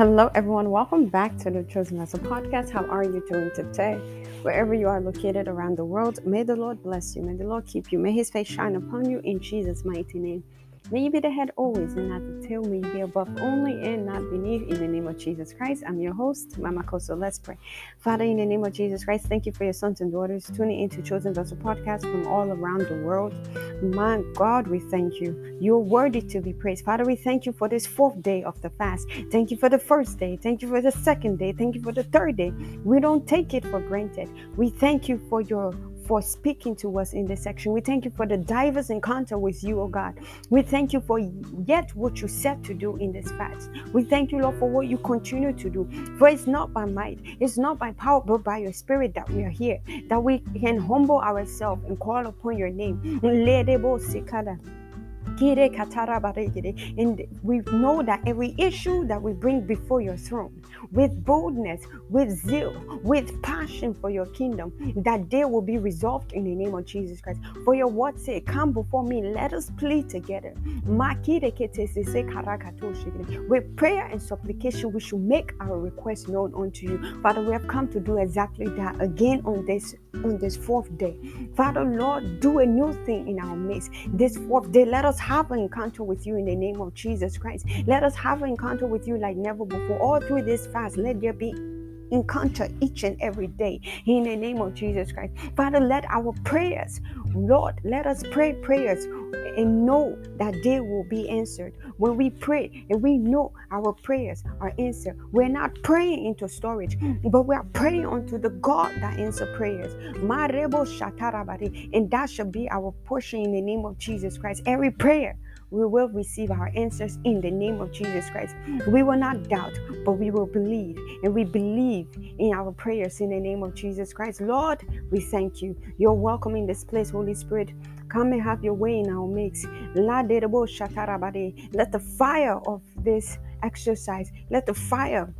Hello, everyone. Welcome back to the Chosen Vessel podcast. How are you doing today? Wherever you are located around the world, may the Lord bless you. May the Lord keep you. May his face shine upon you in Jesus' mighty name. May be the head always and not the tail. May be above only and not beneath. In the name of Jesus Christ, I'm your host, Mama Kosso. Let's pray. Father, in the name of Jesus Christ, thank you for your sons and daughters tuning into Chosen Vessel podcast from all around the world. My God, we thank you. You're worthy to be praised. Father, we thank you for this fourth day of the fast. Thank you for the first day. Thank you for the second day. Thank you for the third day. We don't take it for granted. We thank you for your for speaking to us in this section. We thank you for the diverse encounter with you, oh God. We thank you for yet what you said to do in this fast. We thank you, Lord, for what you continue to do. For it's not by might, it's not by power, but by your spirit that we are here, that we can humble ourselves and call upon your name. And we know that every issue that we bring before your throne with boldness, with zeal, with passion for your kingdom, that they will be resolved in the name of Jesus Christ. For your word say, Come before me, let us plead together. With prayer and supplication, we should make our request known unto you. Father, we have come to do exactly that again on this on this fourth day. Father, Lord, do a new thing in our midst. This fourth day, let us have an encounter with you in the name of Jesus Christ. Let us have an encounter with you like never before. All through this fast, let there be encounter each and every day in the name of Jesus Christ. Father, let our prayers, Lord, let us pray prayers and know that they will be answered. When we pray and we know our prayers are answered, we're not praying into storage, but we are praying unto the God that answers prayers. And that shall be our portion in the name of Jesus Christ. Every prayer we will receive our answers in the name of Jesus Christ. We will not doubt, but we will believe. And we believe in our prayers in the name of Jesus Christ. Lord, we thank you. You're welcome in this place, Holy Spirit. Come and have your way in our mix. Let the fire of this exercise, let the fire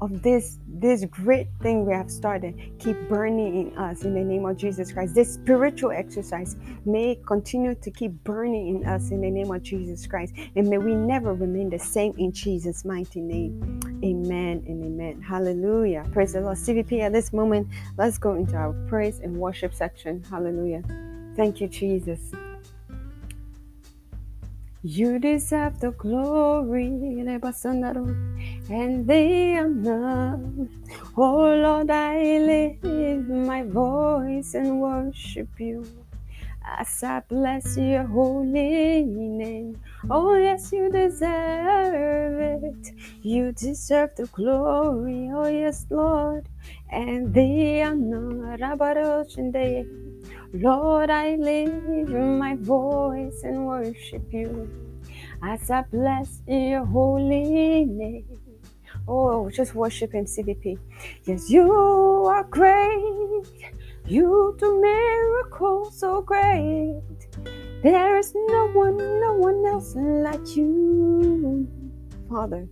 of this this great thing we have started keep burning in us in the name of Jesus Christ. This spiritual exercise may continue to keep burning in us in the name of Jesus Christ. And may we never remain the same in Jesus' mighty name. Amen and amen. Hallelujah. Praise the Lord. CVP at this moment, let's go into our praise and worship section. Hallelujah. Thank you, Jesus. You deserve the glory and the honor. Oh Lord, I lift my voice and worship you as I bless your holy name. Oh, yes, you deserve it. You deserve the glory. Oh, yes, Lord, and the honor. Lord, I lift my voice and worship you as I bless your holy name. Oh, just worship him, CVP. Yes, you are great. You do miracles so great. There is no one, no one else like you, Father.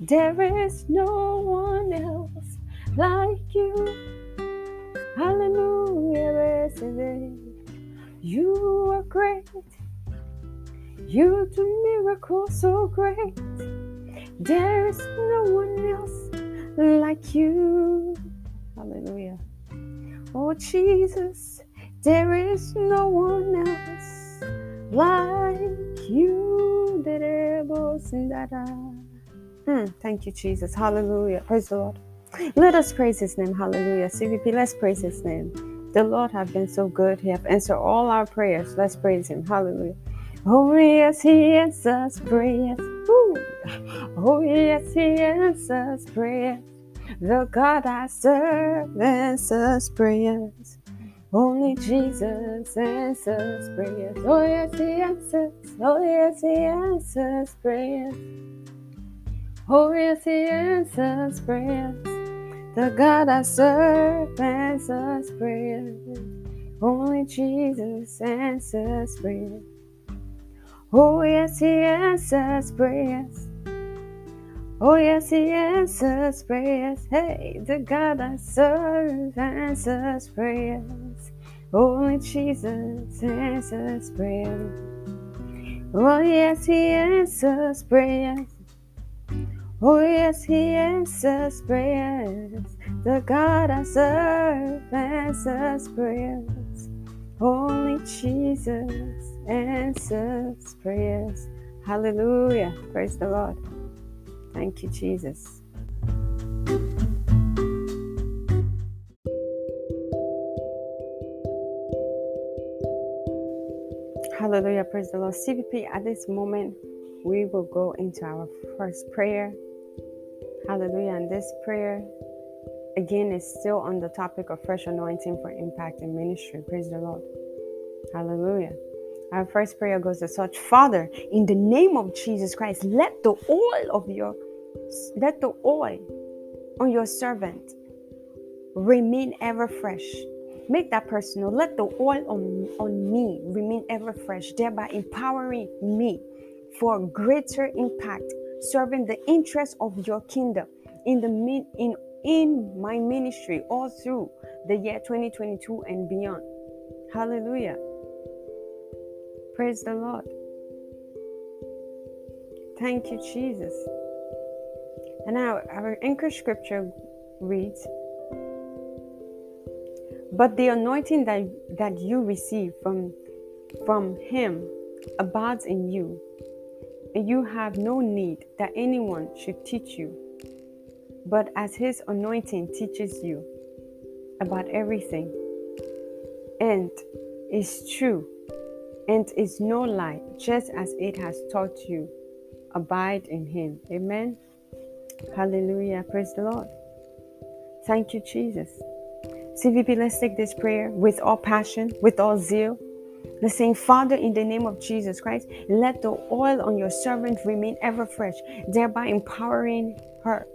There is no one else like you. Hallelujah, you are great. You do miracles so great. There is no one else like you. Hallelujah. Oh, Jesus, there is no one else like you. Hmm, thank you, Jesus. Hallelujah. Praise the Lord. Let us praise his name. Hallelujah. CVP, let's praise his name. The Lord have been so good. He have answered all our prayers. Let's praise him. Hallelujah. Oh yes, he answers prayers. Ooh. Oh yes, he answers prayers. The God I serve answers prayers. Only Jesus answers prayers. Oh yes, he answers. Oh yes, he answers prayers. Oh yes, he answers prayers. The God I serve answers prayers. Only Jesus answers prayers. Oh, yes, He answers prayers. Oh, yes, He answers prayers. Hey, the God I serve answers prayers. Only Jesus answers prayers. Oh, yes, He answers prayers. Oh, yes, He answers prayers. The God I serve answers prayers. Only Jesus answers prayers. Hallelujah. Praise the Lord. Thank you, Jesus. Hallelujah. Praise the Lord. CVP, at this moment, we will go into our first prayer. Hallelujah. And this prayer, again, is still on the topic of fresh anointing for impact in ministry. Praise the Lord. Hallelujah. Our first prayer goes as such Father, in the name of Jesus Christ, let the oil of your let the oil on your servant remain ever fresh Make that personal. Let the oil on, on me remain ever fresh, thereby empowering me for greater impact, serving the interests of your kingdom in the in in my ministry all through the year 2022 and beyond. Hallelujah. Praise the Lord. Thank you, Jesus. And now our anchor scripture reads but the anointing that, that you receive from, from Him abides in you, you have no need that anyone should teach you. But as His anointing teaches you about everything, and is true, and is no lie, just as it has taught you, abide in Him. Amen. Hallelujah. Praise the Lord. Thank you, Jesus. CVP, let's take this prayer with all passion, with all zeal. Let's sing, Father, in the name of Jesus Christ, let the oil on your servant remain ever fresh, thereby empowering her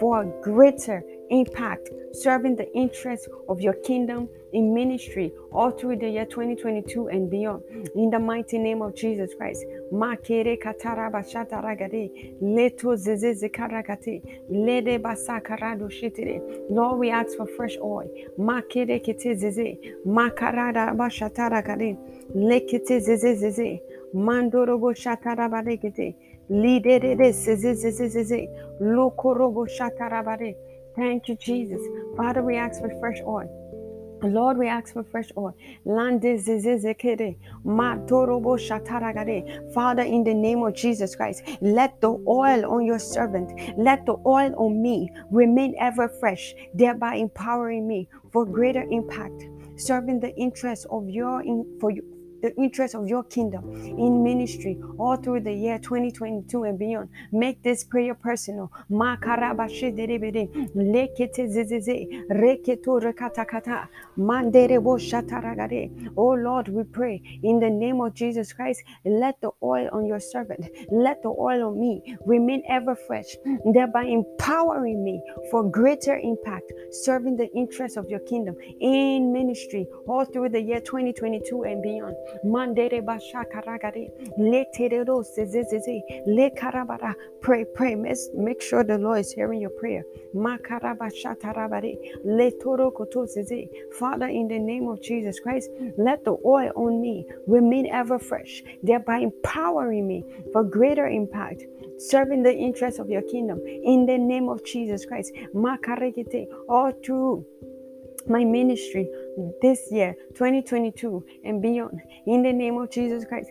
for greater impact, serving the interests of your kingdom in ministry all through the year 2022 and beyond. In the mighty name of Jesus Christ. Makere kataraba shataragade, leto zezeze karagate, lede basakarado shitire. Lord, we ask for fresh oil. Makere kete zeze, makarada bashataragade, lekete zeze zeze, mandorobo shatarabadekete, lidede zeze zeze zeze, lokorobo shatarabade. Thank you, Jesus. Father, we ask for fresh oil. Lord, we ask for fresh oil. Father, in the name of Jesus Christ, let the oil on your servant, let the oil on me remain ever fresh, thereby empowering me for greater impact, serving the interests of your in, for the interest of your kingdom in ministry all through the year 2022 and beyond. Make this prayer personal. Oh Lord, we pray in the name of Jesus Christ, let the oil on your servant, let the oil on me remain ever fresh, thereby empowering me for greater impact, serving the interests of your kingdom in ministry all through the year 2022 and beyond. Mandere. Le karabara. Pray, pray. Make sure the Lord is hearing your prayer. Father, in the name of Jesus Christ, let the oil on me remain ever fresh, thereby empowering me for greater impact serving the interests of your kingdom in the name of Jesus Christ. All through my ministry this year 2022 and beyond. In the name of jesus christ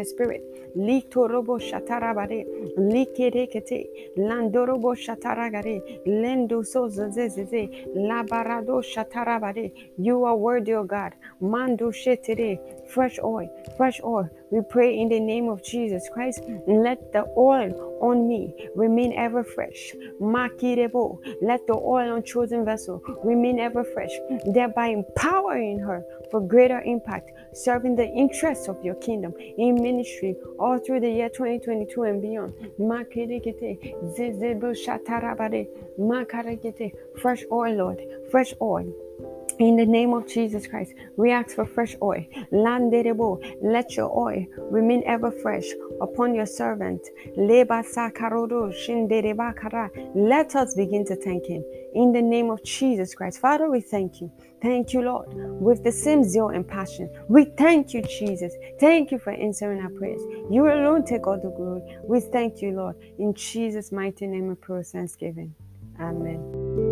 spirit. Litorobo shatarabare. Likerekete. Landorobo shataragare. Lendo sozezeze. Labarado shatarabare. You are worthy, O God. Mando shetere. Fresh oil, fresh oil, We pray in the name of Jesus Christ. Let the oil on me remain ever fresh. Makirebo. Let the oil on chosen vessel remain ever fresh, thereby empowering her for greater impact, serving the interests of your kingdom in ministry all through the year 2022 and beyond. Fresh oil, Lord. Fresh oil. In the name of Jesus Christ, we ask for fresh oil. Landerebo, let your oil remain ever fresh upon your servant. Let us begin to thank Him. In the name of Jesus Christ. Father, we thank you. Thank you, Lord, with the same zeal and passion. We thank you, Jesus. Thank you for answering our prayers. You alone take all the glory. We thank you, Lord. In Jesus' mighty name, we pray thanksgiving. Amen.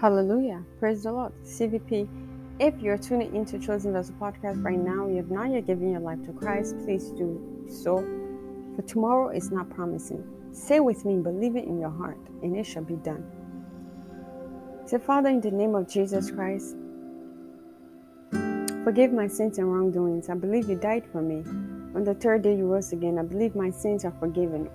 Hallelujah. Praise the Lord. CVP. If you're tuning into Chosen Vessel Podcast right now, you have not yet given your life to Christ, please do so. For tomorrow is not promising. Say with me, believe it in your heart, and it shall be done. Say, Father, in the name of Jesus Christ, forgive my sins and wrongdoings. I believe you died for me. On the third day you rose again. I believe my sins are forgiven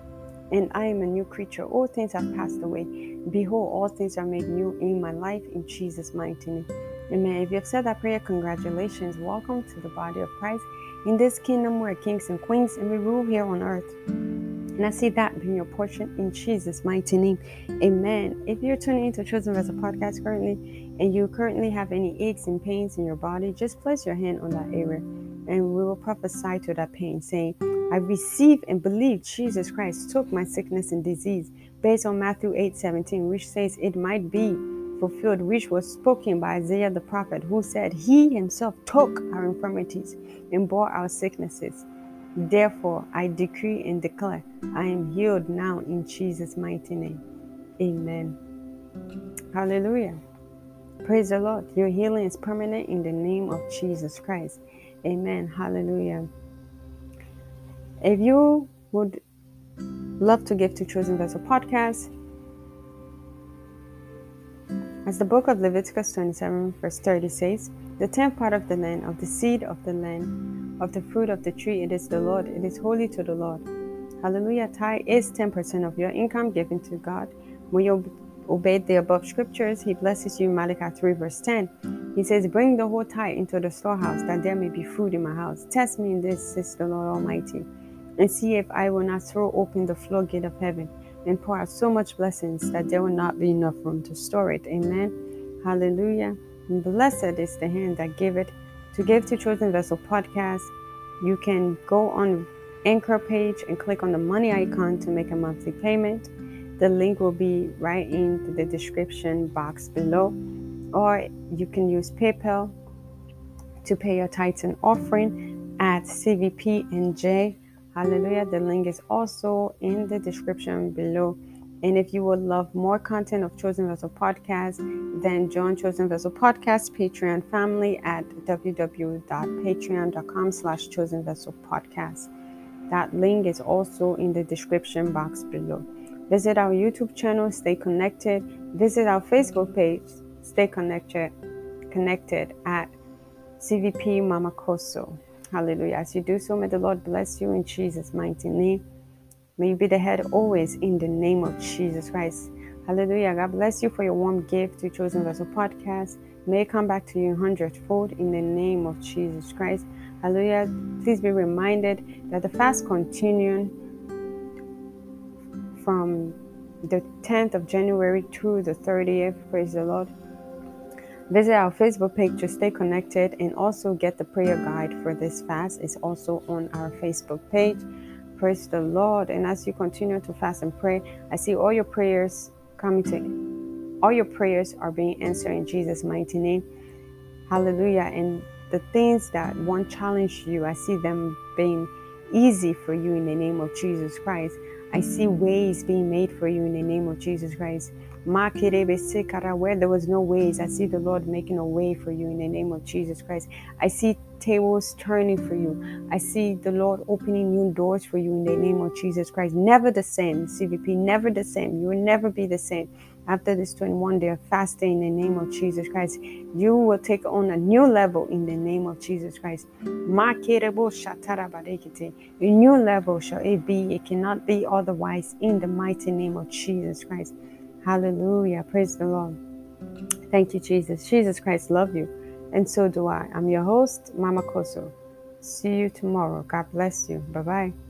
and I am a new creature. All things have passed away. Behold, all things are made new in my life in Jesus' mighty name. Amen. If you have said that prayer, congratulations. Welcome to the body of Christ. In this kingdom, we're kings and queens, and we rule here on earth. And I see that being your portion in Jesus' mighty name. Amen. If you're tuning into Chosen Vessel podcast currently, and you currently have any aches and pains in your body, just place your hand on that area, and we will prophesy to that pain, saying, I receive and believe Jesus Christ took my sickness and disease based on Matthew 8 17, which says it might be fulfilled, which was spoken by Isaiah the prophet, who said, He himself took our infirmities and bore our sicknesses. Therefore, I decree and declare, I am healed now in Jesus' mighty name. Amen. Hallelujah. Praise the Lord. Your healing is permanent in the name of Jesus Christ. Amen. Hallelujah. If you would love to give to Chosen Vessel Podcast, as the book of Leviticus 27, verse 30 says, the tenth part of the land, of the seed of the land, of the fruit of the tree, it is the Lord, it is holy to the Lord. Hallelujah. Tithe is 10% of your income given to God. When you obey the above scriptures, He blesses you. Malachi 3, verse 10. He says, Bring the whole tithe into the storehouse, that there may be food in my house. Test me in this, says the Lord Almighty and see if I will not throw open the floodgate of heaven and pour out so much blessings that there will not be enough room to store it. Amen. Hallelujah. And blessed is the hand that gave it. To give to Chosen Vessel podcast, you can go on Anchor page and click on the money icon to make a monthly payment. The link will be right in the description box below. Or you can use PayPal to pay your tithes and offering at CVPNJ Hallelujah. The link is also in the description below. And if you would love more content of Chosen Vessel Podcast, then join Chosen Vessel Podcast Patreon family at www.patreon.com slash Chosen Vessel Podcast. That link is also in the description box below. Visit our YouTube channel, stay connected. Visit our Facebook page, stay connected, connected at CVP Mamakosso. Hallelujah. As you do so, may the Lord bless you in Jesus' mighty name. May you be the head always in the name of Jesus Christ. Hallelujah. God bless you for your warm gift to Chosen Vessel Podcast. May it come back to you hundredfold in the name of Jesus Christ. Hallelujah. Please be reminded that the fast continues from the 10th of January to the 30th. Praise the Lord. Visit our Facebook page to stay connected and also get the prayer guide for this fast. It's also on our Facebook page. Praise the Lord. And as you continue to fast and pray, I see all your prayers coming to all your prayers are being answered in Jesus' mighty name. Hallelujah. And the things that won't challenge you, I see them being easy for you in the name of Jesus Christ. I see ways being made for you in the name of Jesus Christ. Where there was no ways, I see the Lord making a way for you in the name of Jesus Christ. I see tables turning for you. I see the Lord opening new doors for you in the name of Jesus Christ. Never the same, CVP, never the same. You will never be the same. After this 21 day of fasting in the name of mm. Jesus Christ, you will take on a new level in the name of Jesus Christ. A new level shall it be. It cannot be otherwise in the mighty name of Jesus Christ. Hallelujah. Praise the Lord. Thank you, Jesus. Jesus Christ love you. And so do I. I'm your host, Mama Kosso. See you tomorrow. God bless you. Bye bye.